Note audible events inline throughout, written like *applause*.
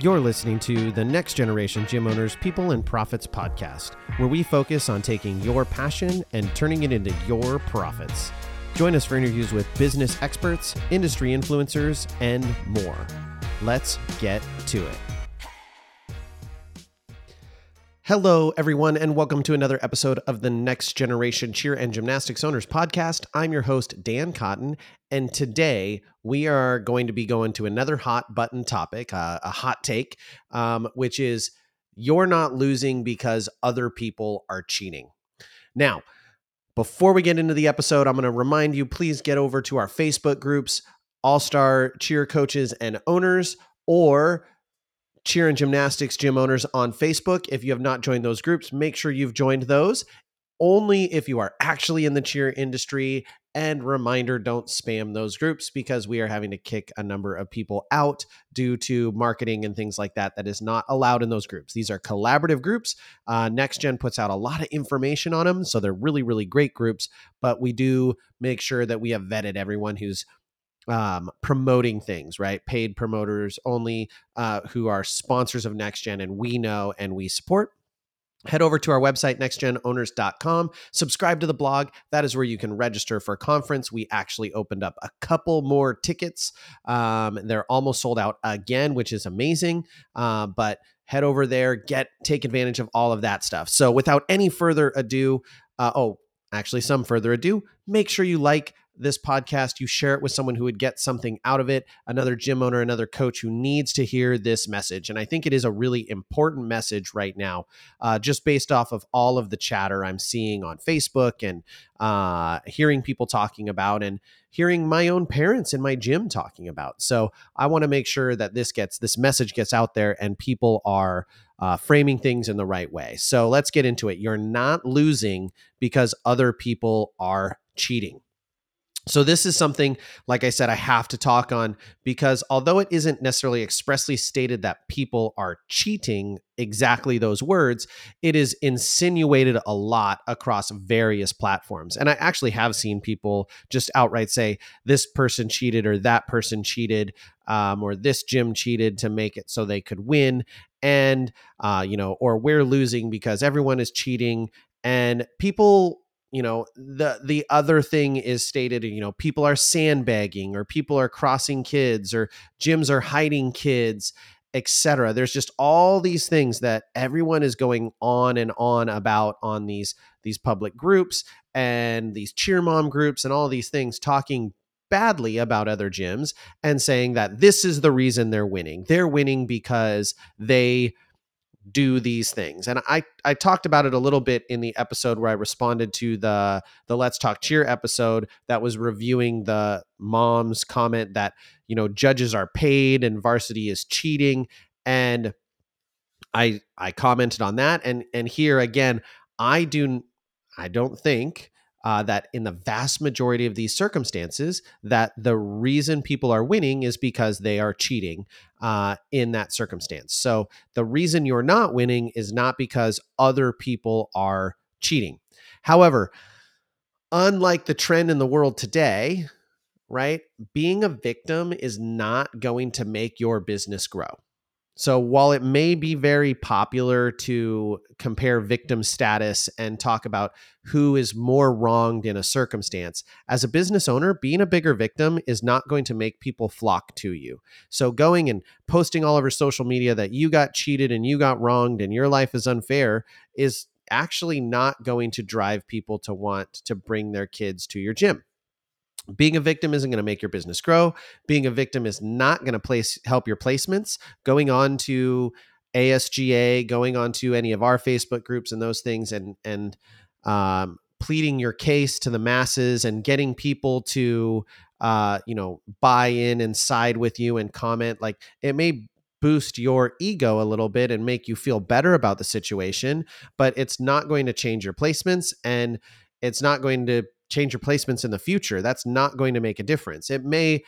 You're listening to the Next Generation Gym Owners People and Profits podcast, where we focus on taking your passion and turning it into your profits. Join us for interviews with business experts, industry influencers, and more. Let's get to it. Hello, everyone, and welcome to another episode of the Next Generation Cheer and Gymnastics Owners podcast. I'm your host, Dan Cotton, and today we are going to be going to another hot button topic, uh, a hot take, um, which is you're not losing because other people are cheating. Now, before we get into the episode, I'm going to remind you please get over to our Facebook groups, All Star Cheer Coaches and Owners, or cheer and gymnastics gym owners on Facebook. If you have not joined those groups, make sure you've joined those. Only if you are actually in the cheer industry. And reminder don't spam those groups because we are having to kick a number of people out due to marketing and things like that that is not allowed in those groups. These are collaborative groups. Uh, NextGen puts out a lot of information on them. So they're really, really great groups. But we do make sure that we have vetted everyone who's um, promoting things, right? Paid promoters only uh, who are sponsors of NextGen and we know and we support. Head over to our website, nextgenowners.com. Subscribe to the blog. That is where you can register for a conference. We actually opened up a couple more tickets. Um, they're almost sold out again, which is amazing. Uh, but head over there, get take advantage of all of that stuff. So, without any further ado, uh, oh, actually, some further ado, make sure you like, this podcast, you share it with someone who would get something out of it, another gym owner, another coach who needs to hear this message. And I think it is a really important message right now, uh, just based off of all of the chatter I'm seeing on Facebook and uh, hearing people talking about and hearing my own parents in my gym talking about. So I want to make sure that this gets this message gets out there and people are uh, framing things in the right way. So let's get into it. You're not losing because other people are cheating. So, this is something, like I said, I have to talk on because although it isn't necessarily expressly stated that people are cheating exactly those words, it is insinuated a lot across various platforms. And I actually have seen people just outright say, this person cheated or that person cheated um, or this gym cheated to make it so they could win. And, uh, you know, or we're losing because everyone is cheating. And people you know the the other thing is stated you know people are sandbagging or people are crossing kids or gyms are hiding kids etc there's just all these things that everyone is going on and on about on these these public groups and these cheer mom groups and all these things talking badly about other gyms and saying that this is the reason they're winning. They're winning because they do these things. And i i talked about it a little bit in the episode where i responded to the the let's talk cheer episode that was reviewing the mom's comment that you know judges are paid and varsity is cheating. And i i commented on that. And and here again i do i don't think uh, that in the vast majority of these circumstances that the reason people are winning is because they are cheating uh, in that circumstance. So the reason you're not winning is not because other people are cheating. However unlike the trend in the world today right being a victim is not going to make your business grow so while it may be very popular to compare victim status and talk about who is more wronged in a circumstance, as a business owner, being a bigger victim is not going to make people flock to you. So going and posting all over social media that you got cheated and you got wronged and your life is unfair is actually not going to drive people to want to bring their kids to your gym being a victim isn't going to make your business grow. Being a victim is not going to place help your placements. Going on to asga going on to any of our facebook groups and those things and and um, pleading your case to the masses and getting people to uh, you know buy in and side with you and comment like it may boost your ego a little bit and make you feel better about the situation but it's not going to change your placements and it's not going to change your placements in the future, that's not going to make a difference. It may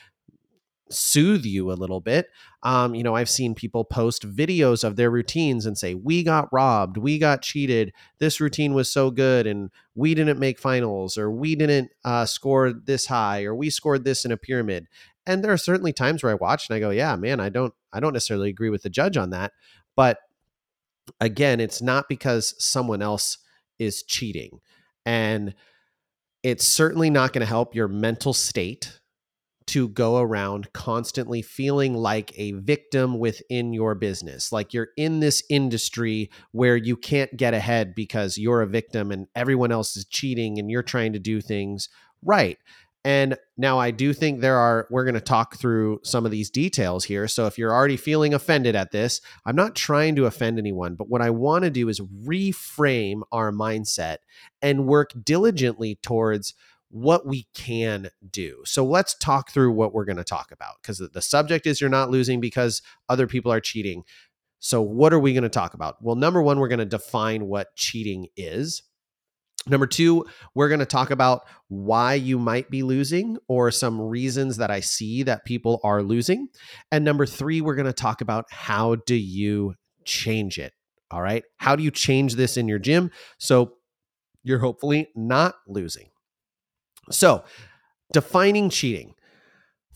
soothe you a little bit. Um, you know, I've seen people post videos of their routines and say, We got robbed, we got cheated, this routine was so good, and we didn't make finals, or we didn't uh, score this high, or we scored this in a pyramid. And there are certainly times where I watch and I go, yeah, man, I don't I don't necessarily agree with the judge on that. But again, it's not because someone else is cheating. And it's certainly not going to help your mental state to go around constantly feeling like a victim within your business. Like you're in this industry where you can't get ahead because you're a victim and everyone else is cheating and you're trying to do things right. And now I do think there are, we're going to talk through some of these details here. So if you're already feeling offended at this, I'm not trying to offend anyone, but what I want to do is reframe our mindset and work diligently towards what we can do. So let's talk through what we're going to talk about because the subject is you're not losing because other people are cheating. So, what are we going to talk about? Well, number one, we're going to define what cheating is. Number two, we're going to talk about why you might be losing or some reasons that I see that people are losing. And number three, we're going to talk about how do you change it? All right. How do you change this in your gym so you're hopefully not losing? So, defining cheating.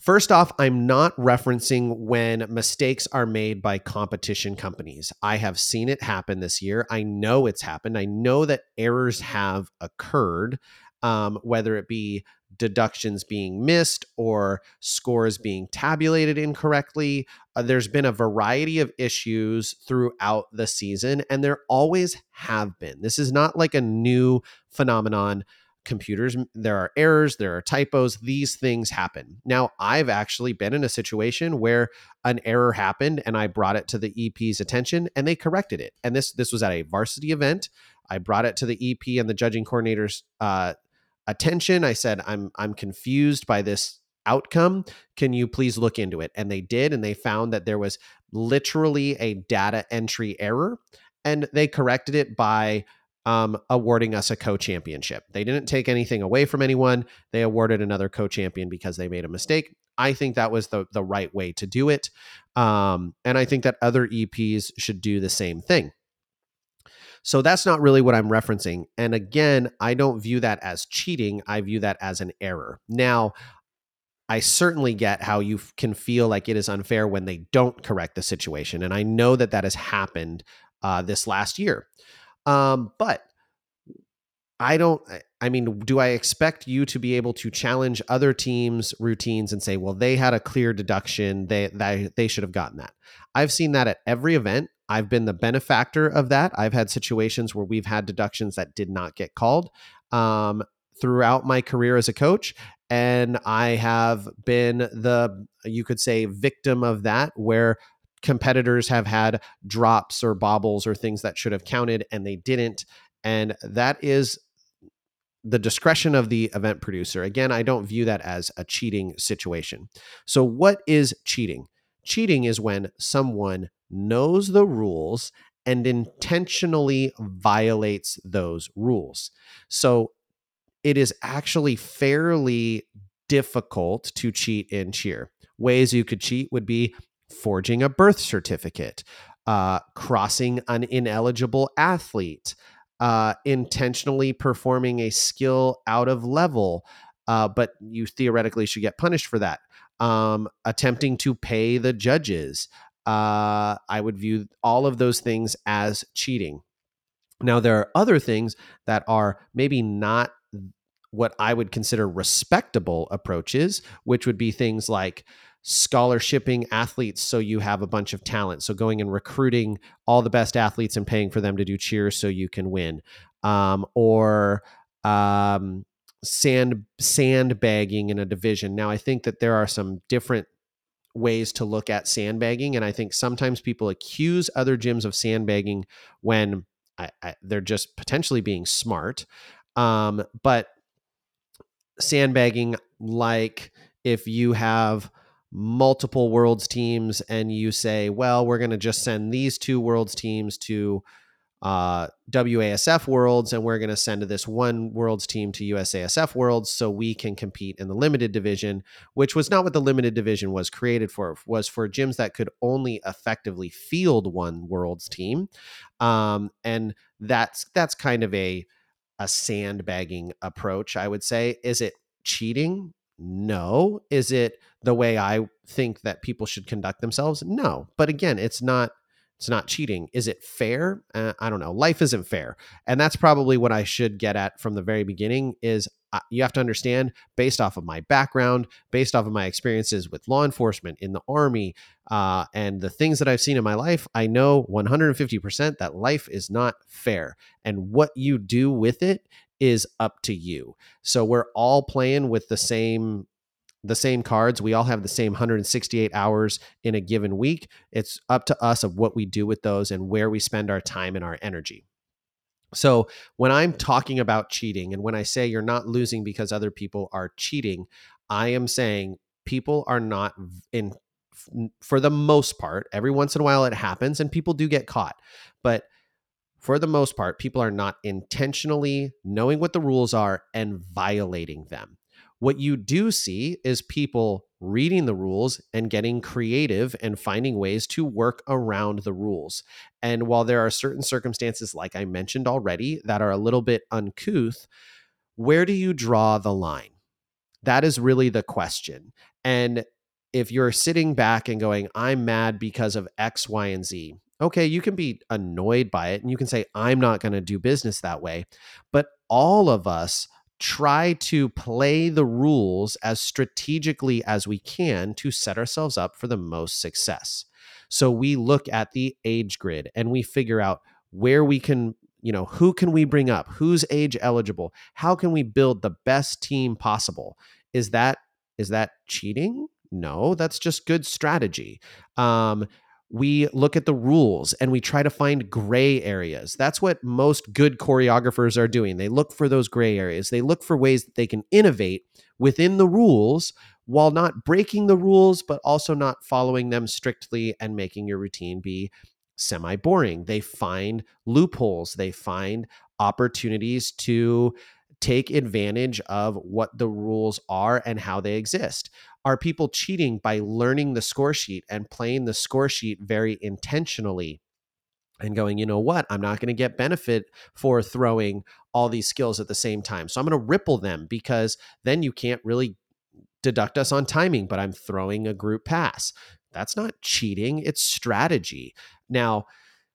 First off, I'm not referencing when mistakes are made by competition companies. I have seen it happen this year. I know it's happened. I know that errors have occurred, um, whether it be deductions being missed or scores being tabulated incorrectly. Uh, there's been a variety of issues throughout the season, and there always have been. This is not like a new phenomenon computers there are errors there are typos these things happen. Now i've actually been in a situation where an error happened and i brought it to the ep's attention and they corrected it. And this this was at a varsity event. I brought it to the ep and the judging coordinator's uh, attention. I said i'm i'm confused by this outcome. Can you please look into it? And they did and they found that there was literally a data entry error and they corrected it by um, awarding us a co-championship. They didn't take anything away from anyone. They awarded another co-champion because they made a mistake. I think that was the the right way to do it, um, and I think that other EPs should do the same thing. So that's not really what I'm referencing. And again, I don't view that as cheating. I view that as an error. Now, I certainly get how you can feel like it is unfair when they don't correct the situation, and I know that that has happened uh, this last year. Um, but I don't, I mean, do I expect you to be able to challenge other teams' routines and say, well, they had a clear deduction, they, they, they should have gotten that? I've seen that at every event. I've been the benefactor of that. I've had situations where we've had deductions that did not get called um, throughout my career as a coach. And I have been the, you could say, victim of that, where competitors have had drops or bobbles or things that should have counted and they didn't. And that is the discretion of the event producer. Again, I don't view that as a cheating situation. So, what is cheating? Cheating is when someone knows the rules and intentionally violates those rules. So, it is actually fairly difficult to cheat in cheer. Ways you could cheat would be forging a birth certificate, uh, crossing an ineligible athlete, uh, intentionally performing a skill out of level, uh, but you theoretically should get punished for that. Um, attempting to pay the judges. Uh, I would view all of those things as cheating. Now, there are other things that are maybe not what I would consider respectable approaches, which would be things like scholarshiping athletes so you have a bunch of talent. So going and recruiting all the best athletes and paying for them to do cheers so you can win. Um, or um, sand sandbagging in a division. Now I think that there are some different ways to look at sandbagging, and I think sometimes people accuse other gyms of sandbagging when I, I, they're just potentially being smart. Um, but sandbagging, like if you have multiple worlds teams and you say, well, we're going to just send these two worlds teams to uh, IASF worlds and we're going to send this one worlds team to USASF worlds so we can compete in the limited division, which was not what the limited division was created for, was for gyms that could only effectively field one worlds team. Um, and that's, that's kind of a, a sandbagging approach, I would say. Is it cheating? No. Is it the way I think that people should conduct themselves? No. But again, it's not it's not cheating. Is it fair? Uh, I don't know. Life isn't fair. And that's probably what I should get at from the very beginning is uh, you have to understand based off of my background, based off of my experiences with law enforcement in the army, uh, and the things that I've seen in my life, I know 150% that life is not fair. And what you do with it is up to you. So we're all playing with the same the same cards. We all have the same 168 hours in a given week. It's up to us of what we do with those and where we spend our time and our energy. So, when I'm talking about cheating and when I say you're not losing because other people are cheating, I am saying people are not in for the most part. Every once in a while it happens and people do get caught. But for the most part, people are not intentionally knowing what the rules are and violating them. What you do see is people reading the rules and getting creative and finding ways to work around the rules. And while there are certain circumstances, like I mentioned already, that are a little bit uncouth, where do you draw the line? That is really the question. And if you're sitting back and going, I'm mad because of X, Y, and Z, okay, you can be annoyed by it and you can say, I'm not going to do business that way. But all of us try to play the rules as strategically as we can to set ourselves up for the most success. So we look at the age grid and we figure out where we can, you know, who can we bring up? Who's age eligible? How can we build the best team possible? Is that is that cheating? No, that's just good strategy. Um, we look at the rules and we try to find gray areas. That's what most good choreographers are doing. They look for those gray areas. They look for ways that they can innovate within the rules while not breaking the rules, but also not following them strictly and making your routine be semi boring. They find loopholes, they find opportunities to take advantage of what the rules are and how they exist. Are people cheating by learning the score sheet and playing the score sheet very intentionally? and going, you know what? I'm not going to get benefit for throwing all these skills at the same time. So I'm going to ripple them because then you can't really deduct us on timing, but I'm throwing a group pass. That's not cheating, it's strategy. Now,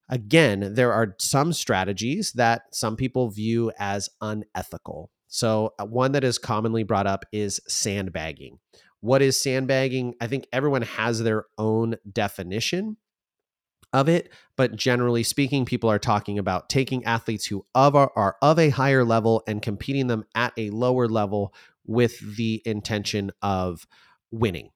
again, there are some strategies that some people view as unethical. So, uh, one that is commonly brought up is sandbagging. What is sandbagging? I think everyone has their own definition of it, but generally speaking, people are talking about taking athletes who of are, are of a higher level and competing them at a lower level with the intention of winning.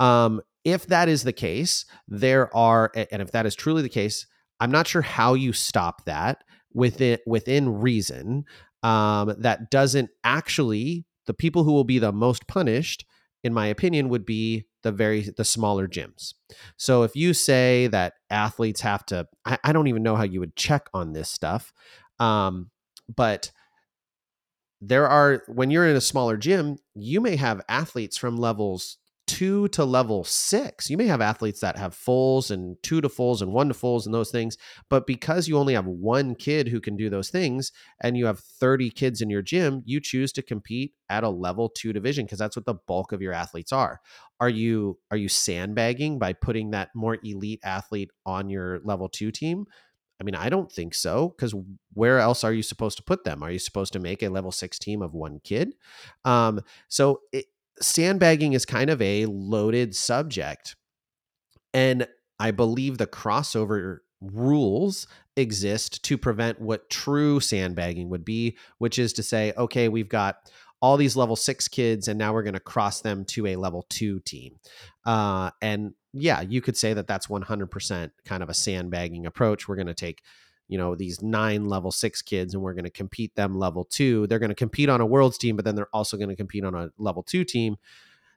Um, if that is the case, there are, and if that is truly the case, I'm not sure how you stop that within within reason. Um, that doesn't actually the people who will be the most punished in my opinion, would be the very the smaller gyms. So if you say that athletes have to, I, I don't even know how you would check on this stuff, um, but there are when you're in a smaller gym, you may have athletes from levels two to level six. You may have athletes that have fulls and two to fulls and one to fulls and those things. But because you only have one kid who can do those things and you have 30 kids in your gym, you choose to compete at a level two division because that's what the bulk of your athletes are. Are you are you sandbagging by putting that more elite athlete on your level two team? I mean, I don't think so because where else are you supposed to put them? Are you supposed to make a level six team of one kid? Um, so it, sandbagging is kind of a loaded subject. And I believe the crossover rules exist to prevent what true sandbagging would be, which is to say, okay, we've got all these level six kids, and now we're going to cross them to a level two team. Uh, and yeah, you could say that that's 100% kind of a sandbagging approach. We're going to take you know these nine level six kids and we're going to compete them level two. They're going to compete on a world's team but then they're also going to compete on a level two team.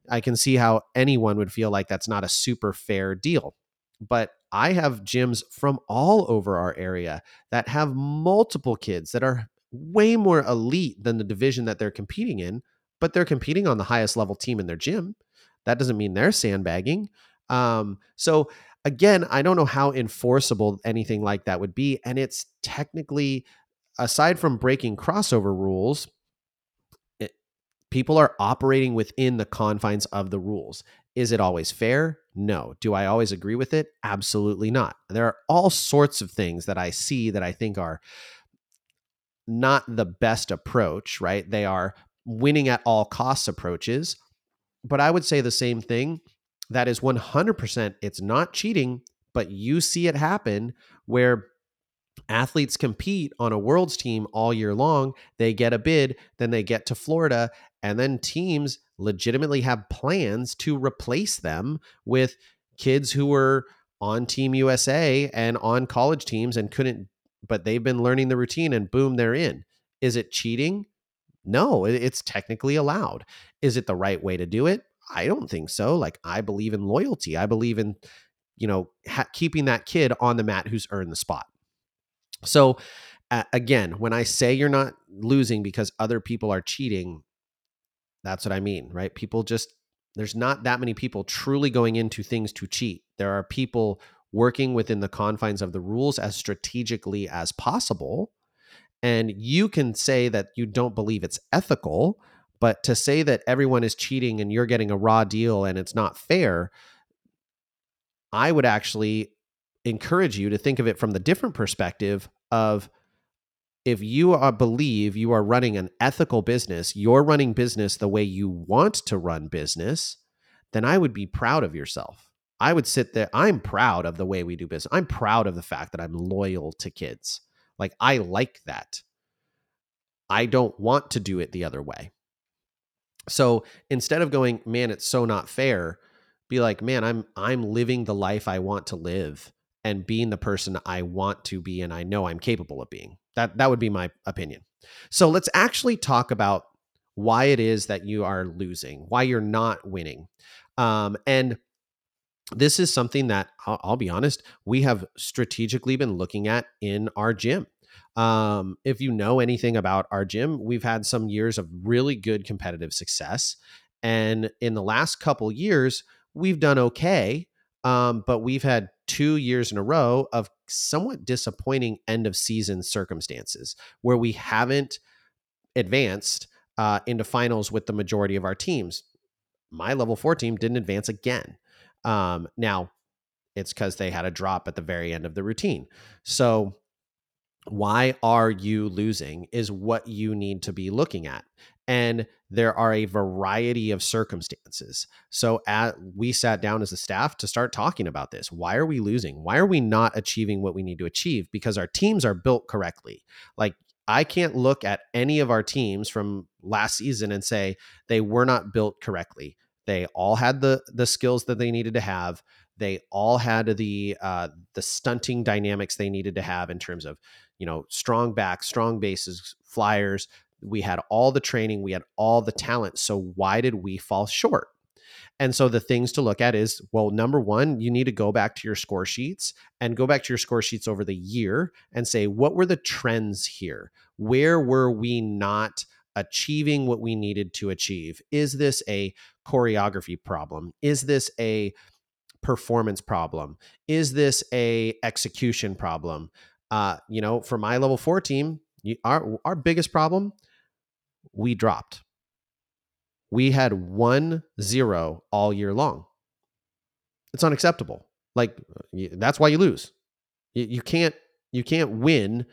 I can see how anyone would feel like that's not a super fair deal. But i have gyms from all over our area that have multiple kids that are way more elite than the division that they're competing in but they're competing on the highest level team in their gym. That doesn't mean they're sandbagging. Um, so again, I don't know how enforceable anything like that would be. And it's technically, aside from breaking crossover rules, it, People are operating within the confines of the rules. Is it always fair? No. Do I always agree with it? Absolutely not. There are all sorts of things that I see that I think are not the best approach, right? They are winning at all costs approaches. But I would say the same thing. That is 100%, it's not cheating, but you see it happen where athletes compete on a world's team all year long. They get a bid, then they get to Florida, and then teams legitimately have plans to replace them with kids who were on Team USA and on college teams and couldn't, but they've been learning the routine and boom, they're in. Is it cheating? No, it's technically allowed. Is it the right way to do it? I don't think so. Like, I believe in loyalty. I believe in, you know, ha- keeping that kid on the mat who's earned the spot. So, uh, again, when I say you're not losing because other people are cheating, that's what I mean, right? People just, there's not that many people truly going into things to cheat. There are people working within the confines of the rules as strategically as possible. And you can say that you don't believe it's ethical, but to say that everyone is cheating and you're getting a raw deal and it's not fair, I would actually encourage you to think of it from the different perspective of if you are, believe you are running an ethical business, you're running business the way you want to run business, then I would be proud of yourself. I would sit there. I'm proud of the way we do business. I'm proud of the fact that I'm loyal to kids. Like, I like that. I don't want to do it the other way. So instead of going, man, it's so not fair, be like, man, I'm I'm living the life I want to live and being the person I want to be and I know I'm capable of being. That that would be my opinion. So let's actually talk about why it is that you are losing, why you're not winning. Um, and this is something that I'll, I'll, be honest, we have strategically been looking at in our gym. Um, if you know anything about our gym, we've had some years of really good competitive success. And in the last couple years, we've done okay. Um, but we've had two years in a row of somewhat disappointing end of season circumstances where we haven't advanced uh, into finals with the majority of our teams. My level four team didn't advance again. Um, now, it's because they had a drop at the very end of the routine. So, why are you losing is what you need to be looking at and there are a variety of circumstances. So at, we sat down as a staff to start talking about this. Why are we losing? Why are we not achieving what we need to achieve? Because our teams are built correctly. Like I can't look at any of our teams from last season and say they were not built correctly. They all had the the skills that they needed to have. They all had the uh, the stunting dynamics they needed to have in terms of you know strong backs, strong bases, flyers, we had all the training, we had all the talent. So why did we fall short? And so the things to look at is well, number one, you need to go back to your score sheets and go back to your score sheets over the year and say, what were the trends here? Where were we not achieving what we needed to achieve? Is this a choreography problem? Is this a performance problem? Is this a execution problem? Uh, you know, for my level four team, our our biggest problem we dropped. We had one zero all year long. It's unacceptable. Like that's why you lose. You, you can't you can't win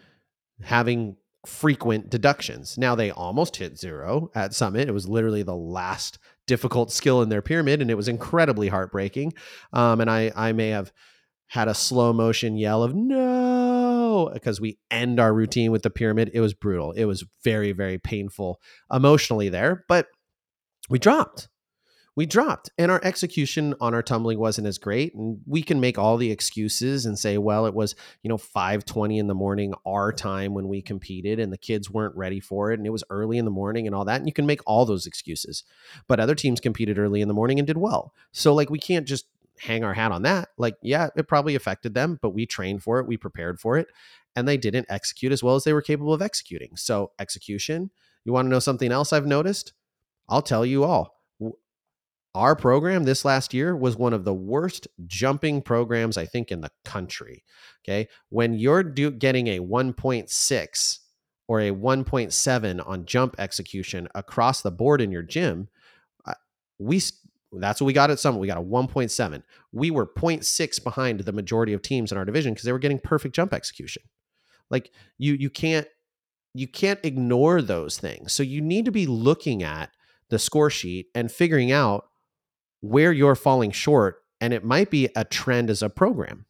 having frequent deductions. Now they almost hit zero at Summit. It was literally the last difficult skill in their pyramid, and it was incredibly heartbreaking. Um, and I I may have had a slow motion yell of no because we end our routine with the pyramid. It was brutal. It was very, very painful emotionally there, but we dropped. We dropped, and our execution on our tumbling wasn't as great. And we can make all the excuses and say, well, it was, you know, 520 in the morning, our time when we competed, and the kids weren't ready for it. And it was early in the morning and all that. And you can make all those excuses. But other teams competed early in the morning and did well. So, like, we can't just hang our hat on that. Like, yeah, it probably affected them, but we trained for it, we prepared for it, and they didn't execute as well as they were capable of executing. So, execution, you want to know something else I've noticed? I'll tell you all. Our program this last year was one of the worst jumping programs, I think, in the country. Okay. When you're do- getting a 1.6 or a 1.7 on jump execution across the board in your gym, we that's what we got at Summit. We got a 1.7. We were 0.6 behind the majority of teams in our division because they were getting perfect jump execution. Like you you can't you can't ignore those things. So you need to be looking at the score sheet and figuring out where you're falling short and it might be a trend as a program.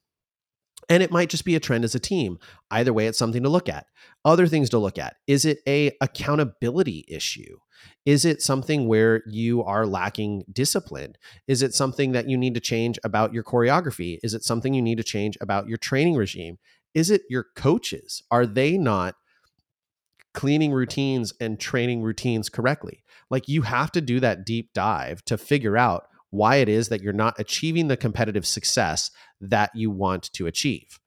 And it might just be a trend as a team. Either way, it's something to look at. Other things to look at. Is it a accountability issue? Is it something where you are lacking discipline? Is it something that you need to change about your choreography? Is it something you need to change about your training regime? Is it your coaches? Are they not cleaning routines and training routines correctly? Like you have to do that deep dive to figure out why it is that you're not achieving the competitive success that you want to achieve.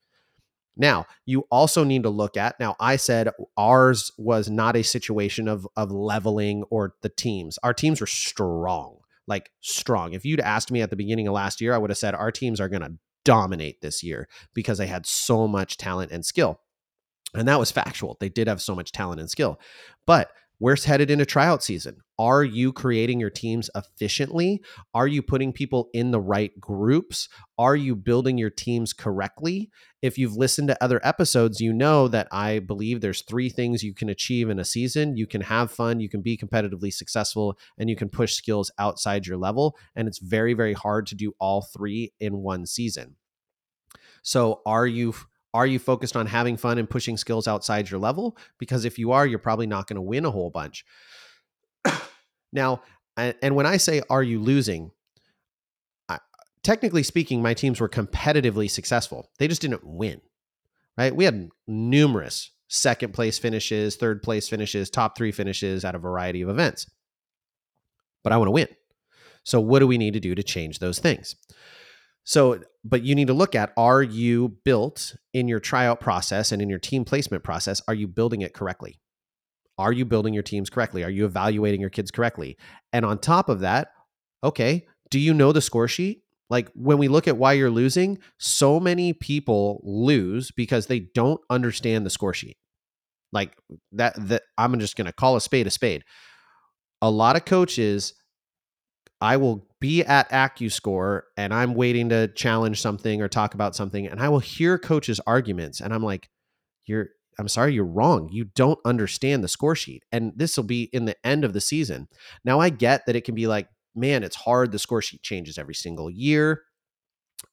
Now, you also need to look at now I said ours was not a situation of of leveling or the teams. Our teams were strong, like strong. If you'd asked me at the beginning of last year, I would have said our teams are going to dominate this year because they had so much talent and skill. And that was factual. They did have so much talent and skill. But Where's headed into tryout season? Are you creating your teams efficiently? Are you putting people in the right groups? Are you building your teams correctly? If you've listened to other episodes, you know that I believe there's three things you can achieve in a season. You can have fun, you can be competitively successful, and you can push skills outside your level. And it's very, very hard to do all three in one season. So, are you are you focused on having fun and pushing skills outside your level? Because if you are, you're probably not going to win a whole bunch. *coughs* now, and when I say, are you losing? technically speaking, my teams were competitively successful. They just didn't win, right? We had numerous second place finishes, third place finishes, top three finishes at a variety of events. But I want to win. So, what do we need to do to change those things? So, but you need to look at are you built in your tryout process and in your team placement process, are you building it correctly? Are you building your teams correctly? Are you evaluating your kids correctly? And on top of that, okay, do you know the score sheet? Like when we look at why you're losing, so many people lose because they don't understand the score sheet. Like that that I'm just going to call a spade a spade. A lot of coaches I will be at AccuScore and I'm waiting to challenge something or talk about something, and I will hear coaches' arguments, and I'm like, "You're, I'm sorry, you're wrong. You don't understand the score sheet." And this will be in the end of the season. Now I get that it can be like, man, it's hard. The score sheet changes every single year,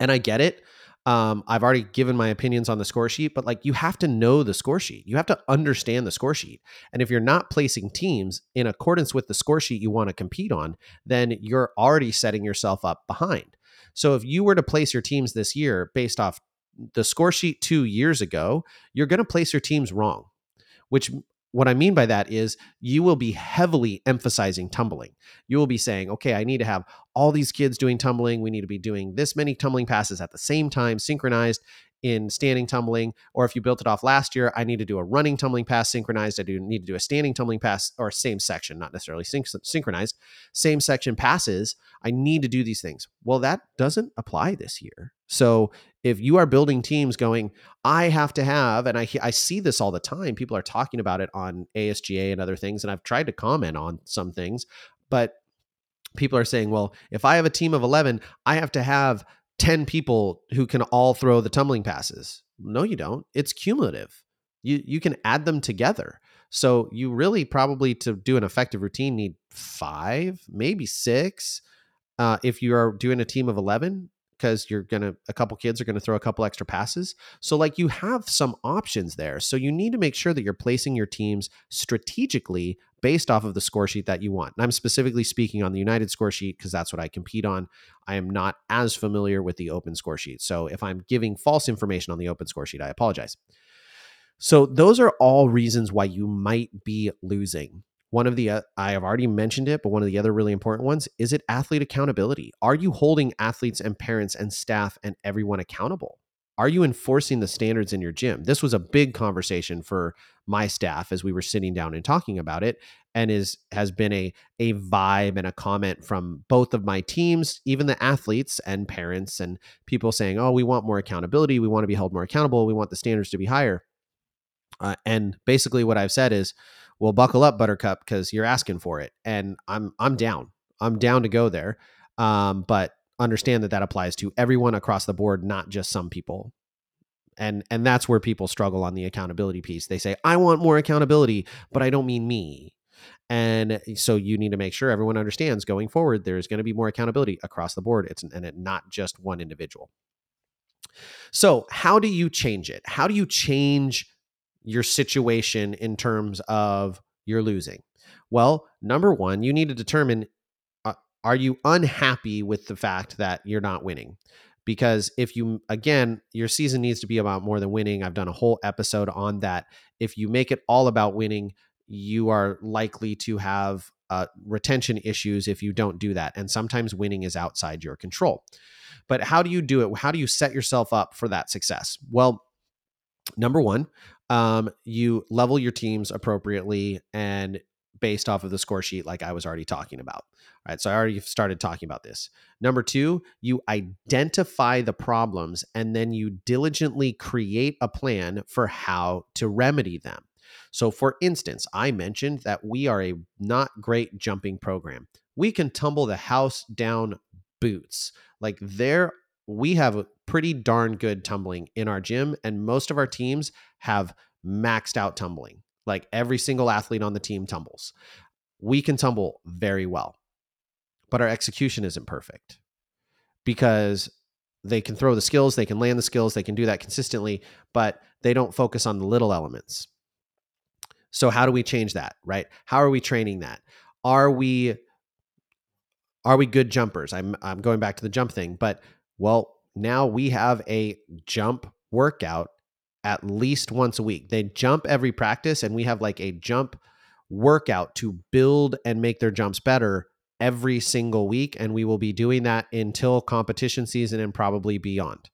and I get it. Um, I've already given my opinions on the score sheet, but like you have to know the score sheet. You have to understand the score sheet. And if you're not placing teams in accordance with the score sheet you want to compete on, then you're already setting yourself up behind. So if you were to place your teams this year based off the score sheet two years ago, you're going to place your teams wrong, which what I mean by that is you will be heavily emphasizing tumbling. You will be saying, okay, I need to have all these kids doing tumbling. We need to be doing this many tumbling passes at the same time, synchronized in standing tumbling. Or if you built it off last year, I need to do a running tumbling pass synchronized. I do need to do a standing tumbling pass or same section, not necessarily syn- synchronized, same section passes. I need to do these things. Well, that doesn't apply this year. So if you are building teams going, I have to have, and I, I see this all the time, people are talking about it on ASGA and other things, and I've tried to comment on some things, but people are saying, well, if I have a team of 11, I have to have 10 people who can all throw the tumbling passes. No, you don't. It's cumulative. You you can add them together. So you really probably to do an effective routine need five, maybe six. Uh, if you are doing a team of 11, because you're gonna a couple kids are gonna throw a couple extra passes. So like you have some options there. So you need to make sure that you're placing your teams strategically based off of the score sheet that you want. And I'm specifically speaking on the United score sheet because that's what I compete on. I am not as familiar with the open score sheet. So if I'm giving false information on the open score sheet, I apologize. So those are all reasons why you might be losing. One of the, uh, I have already mentioned it, but one of the other really important ones is it athlete accountability? Are you holding athletes and parents and staff and everyone accountable? Are you enforcing the standards in your gym? This was a big conversation for my staff as we were sitting down and talking about it and is has been a a vibe and a comment from both of my teams even the athletes and parents and people saying oh we want more accountability we want to be held more accountable we want the standards to be higher Uh, and basically, what I've said is, well, buckle up, Buttercup, because you're asking for it, and I'm I'm down. I'm down to go there. Um, but understand that that applies to everyone across the board, not just some people. And and that's where people struggle on the accountability piece. They say, "I want more accountability, but I don't mean me." And so you need to make sure everyone understands going forward there's going to be more accountability across the board. It's and it not just one individual. So, how do you change it? How do you change your situation in terms of you're losing? Well, number 1, you need to determine uh, are you unhappy with the fact that you're not winning? Because if you, again, your season needs to be about more than winning. I've done a whole episode on that. If you make it all about winning, you are likely to have uh, retention issues if you don't do that. And sometimes winning is outside your control. But how do you do it? How do you set yourself up for that success? Well, number one, um, you level your teams appropriately and based off of the score sheet, like I was already talking about. All right. So I already started talking about this. Number two, you identify the problems and then you diligently create a plan for how to remedy them. So, for instance, I mentioned that we are a not great jumping program. We can tumble the house down boots. Like there, we have pretty darn good tumbling in our gym, and most of our teams have maxed out tumbling. Like every single athlete on the team tumbles. We can tumble very well, but our execution isn't perfect because they can throw the skills, they can land the skills, they can do that consistently, but they don't focus on the little elements. So how do we change that, right? How are we training that? Are we are we good jumpers? I'm I'm going back to the jump thing, but well, now we have a jump workout at least once a week. They jump every practice and we have like a jump workout to build and make their jumps better every single week and we will be doing that until competition season and probably beyond.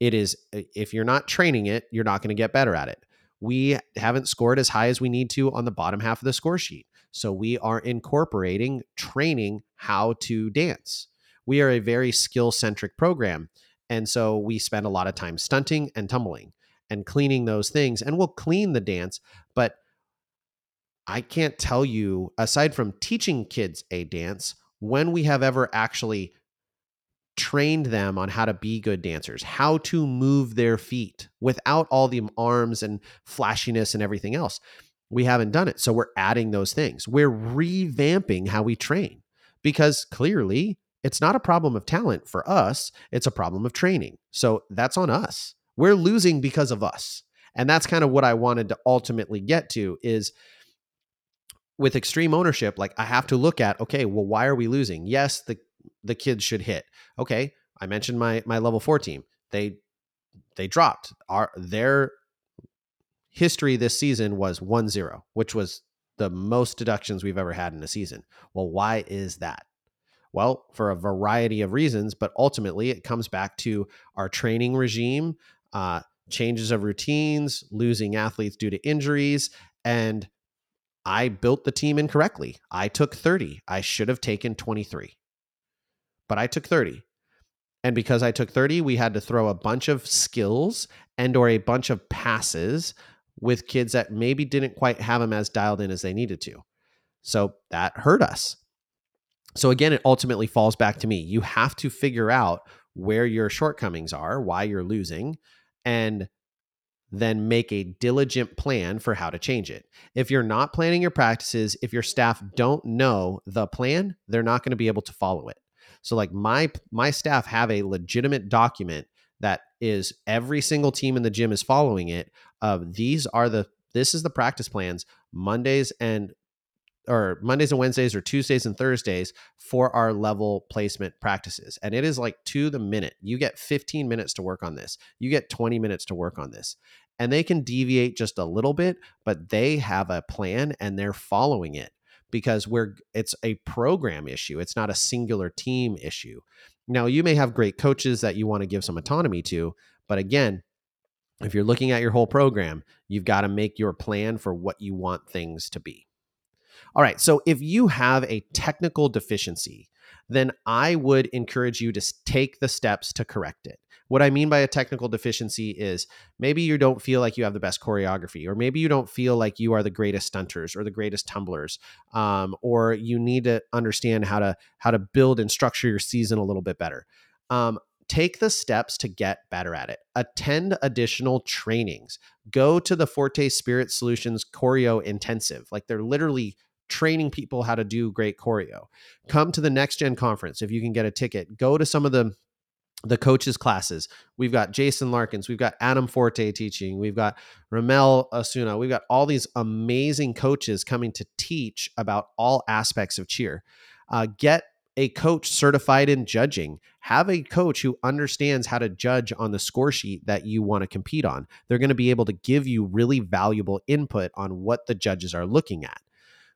It is if you're not training it, you're not going to get better at it. We haven't scored as high as we need to on the bottom half of the score sheet. So we are incorporating training how to dance. We are a very skill centric program. And so we spend a lot of time stunting and tumbling and cleaning those things. And we'll clean the dance, but I can't tell you, aside from teaching kids a dance, when we have ever actually trained them on how to be good dancers, how to move their feet without all the arms and flashiness and everything else we haven't done it. So we're adding those things. We're revamping how we train because clearly it's not a problem of talent for us, it's a problem of training. So that's on us. We're losing because of us. And that's kind of what I wanted to ultimately get to is with extreme ownership like I have to look at okay, well why are we losing? Yes, the the kids should hit. Okay, I mentioned my my level 4 team. They they dropped. Our their history this season was 1 0, which was the most deductions we've ever had in a season. Well, why is that? Well, for a variety of reasons, but ultimately it comes back to our training regime, uh, changes of routines, losing athletes due to injuries, and I built the team incorrectly. I took 30. I should have taken 23, but I took 30. And because I took 30, we had to throw a bunch of skills and or a bunch of passes with kids that maybe didn't quite have them as dialed in as they needed to. So that hurt us. So again, it ultimately falls back to me. You have to figure out where your shortcomings are, why you're losing, and then make a diligent plan for how to change it. If you're not planning your practices, if your staff don't know the plan, they're not going to be able to follow it. So like my my staff have a legitimate document that is every single team in the gym is following it of these are the this is the practice plans Mondays and or Mondays and Wednesdays or Tuesdays and Thursdays for our level placement practices. And it is like to the minute. You get 15 minutes to work on this. You get 20 minutes to work on this. And they can deviate just a little bit, but they have a plan and they're following it because we're it's a program issue. It's not a singular team issue. Now, you may have great coaches that you want to give some autonomy to, but again, if you're looking at your whole program, you've got to make your plan for what you want things to be. All right. So if you have a technical deficiency then I would encourage you to take the steps to correct it. What I mean by a technical deficiency is maybe you don't feel like you have the best choreography, or maybe you don't feel like you are the greatest stunters or the greatest tumblers, um, or you need to understand how to how to build and structure your season a little bit better. Um, take the steps to get better at it. Attend additional trainings. Go to the Forte Spirit Solutions Choreo Intensive. Like they're literally training people how to do great choreo. Come to the Next Gen conference if you can get a ticket. Go to some of the the coaches classes. We've got Jason Larkins, we've got Adam Forte teaching, we've got Ramel Asuna, we've got all these amazing coaches coming to teach about all aspects of cheer. Uh, get a coach certified in judging. Have a coach who understands how to judge on the score sheet that you want to compete on. They're going to be able to give you really valuable input on what the judges are looking at.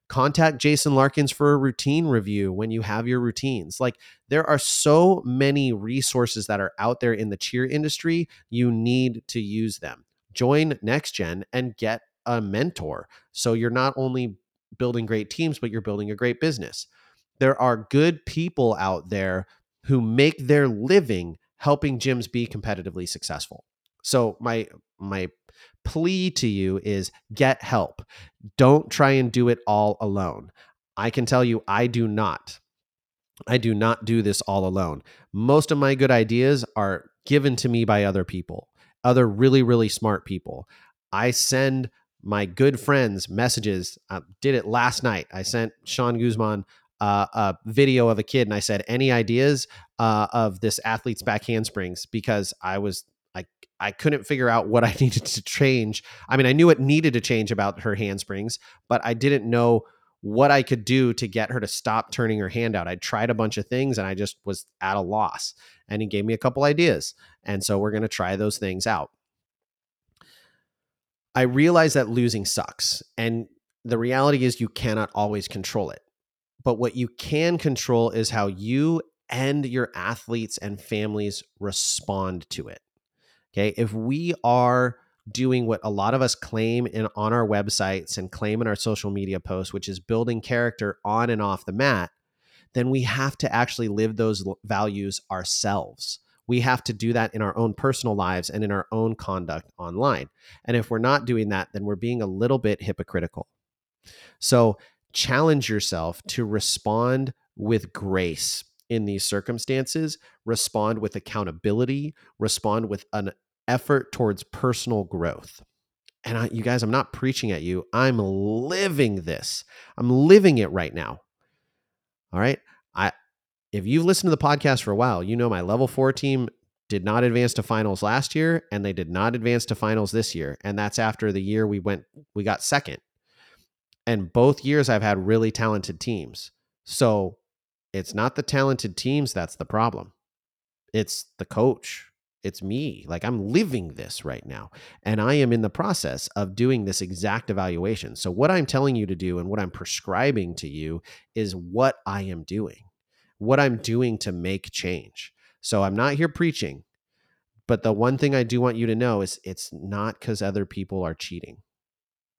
Contact Jason Larkins for a routine review when you have your routines. Like there are so many resources that are out there in the cheer industry. You need to use them. Join Next Gen and get a mentor. So you're not only building great teams, but you're building a great business there are good people out there who make their living helping gyms be competitively successful. So my my plea to you is get help. Don't try and do it all alone. I can tell you I do not. I do not do this all alone. Most of my good ideas are given to me by other people, other really really smart people. I send my good friends messages. I did it last night. I sent Sean Guzman uh, a video of a kid and I said, "Any ideas uh, of this athlete's back handsprings?" Because I was I couldn't figure out what I *laughs* needed to change. I mean, I knew it needed to change about her handsprings, but I didn't know what I could do to get her to stop turning her hand out. I tried a bunch of things and I just was at a loss. And he gave me a couple ideas. And so we're going to try those things out. I realize that losing sucks. And the reality is you cannot always control it. But what you can control is how you and your athletes and families respond to it. Okay. If we are doing what a lot of us claim in on our websites and claim in our social media posts, which is building character on and off the mat, then we have to actually live those values ourselves. We have to do that in our own personal lives and in our own conduct online. And if we're not doing that, then we're being a little bit hypocritical. So challenge yourself to respond with grace in these circumstances, respond with accountability, respond with an effort towards personal growth. And I, you guys, I'm not preaching at you. I'm living this. I'm living it right now. All right. I if you've listened to the podcast for a while, you know my level 4 team did not advance to finals last year and they did not advance to finals this year. And that's after the year we went we got second. And both years I've had really talented teams. So it's not the talented teams that's the problem. It's the coach. It's me. Like I'm living this right now. And I am in the process of doing this exact evaluation. So, what I'm telling you to do and what I'm prescribing to you is what I am doing, what I'm doing to make change. So, I'm not here preaching, but the one thing I do want you to know is it's not because other people are cheating.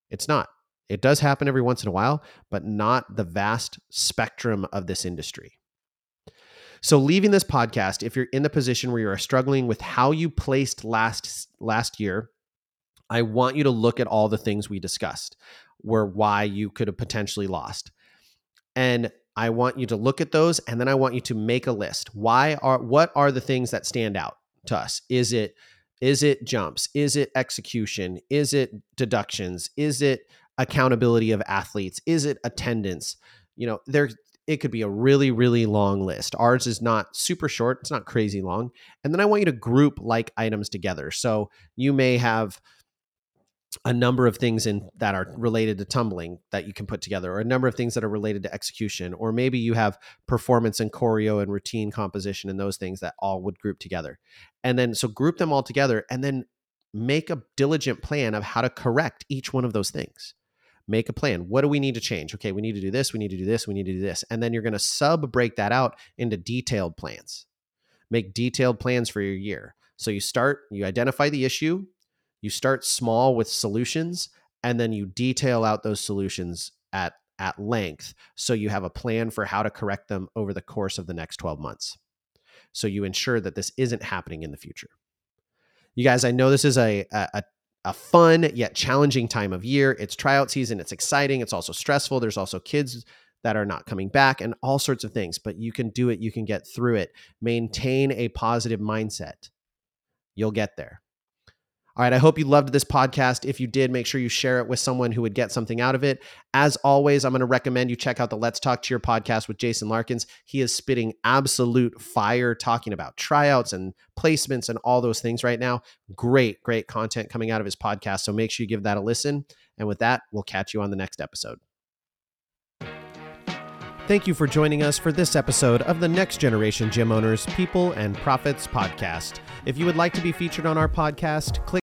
It's not. It does happen every once in a while, but not the vast spectrum of this industry. So leaving this podcast, if you're in the position where you're struggling with how you placed last last year, I want you to look at all the things we discussed, where why you could have potentially lost. And I want you to look at those and then I want you to make a list. Why are what are the things that stand out to us? Is it is it jumps? Is it execution? Is it deductions? Is it accountability of athletes? Is it attendance? You know, there it could be a really really long list. Ours is not super short, it's not crazy long. And then I want you to group like items together. So you may have a number of things in that are related to tumbling that you can put together or a number of things that are related to execution or maybe you have performance and choreo and routine composition and those things that all would group together and then so group them all together and then make a diligent plan of how to correct each one of those things make a plan. What do we need to change? Okay, we need to do this, we need to do this, we need to do this. And then you're going to sub break that out into detailed plans. Make detailed plans for your year. So you start, you identify the issue, you start small with solutions, and then you detail out those solutions at at length so you have a plan for how to correct them over the course of the next 12 months. So you ensure that this isn't happening in the future. You guys, I know this is a, a, a fun yet challenging time of year. It's tryout season, it's exciting, it's also stressful. There's also kids that are not coming back and all sorts of things, but you can do it, you can get through it. Maintain a positive mindset. You'll get there. All right, I hope you loved this podcast. If you did, make sure you share it with someone who would get something out of it. As always, I'm going to recommend you check out the Let's Talk Cheer podcast with Jason Larkins. He is spitting absolute fire talking about tryouts and placements and all those things right now. Great, great content coming out of his podcast. So make sure you give that a listen. And with that, we'll catch you on the next episode. Thank you for joining us for this episode of the Next Generation Gym Owners People and Profits podcast. If you would like to be featured on our podcast, click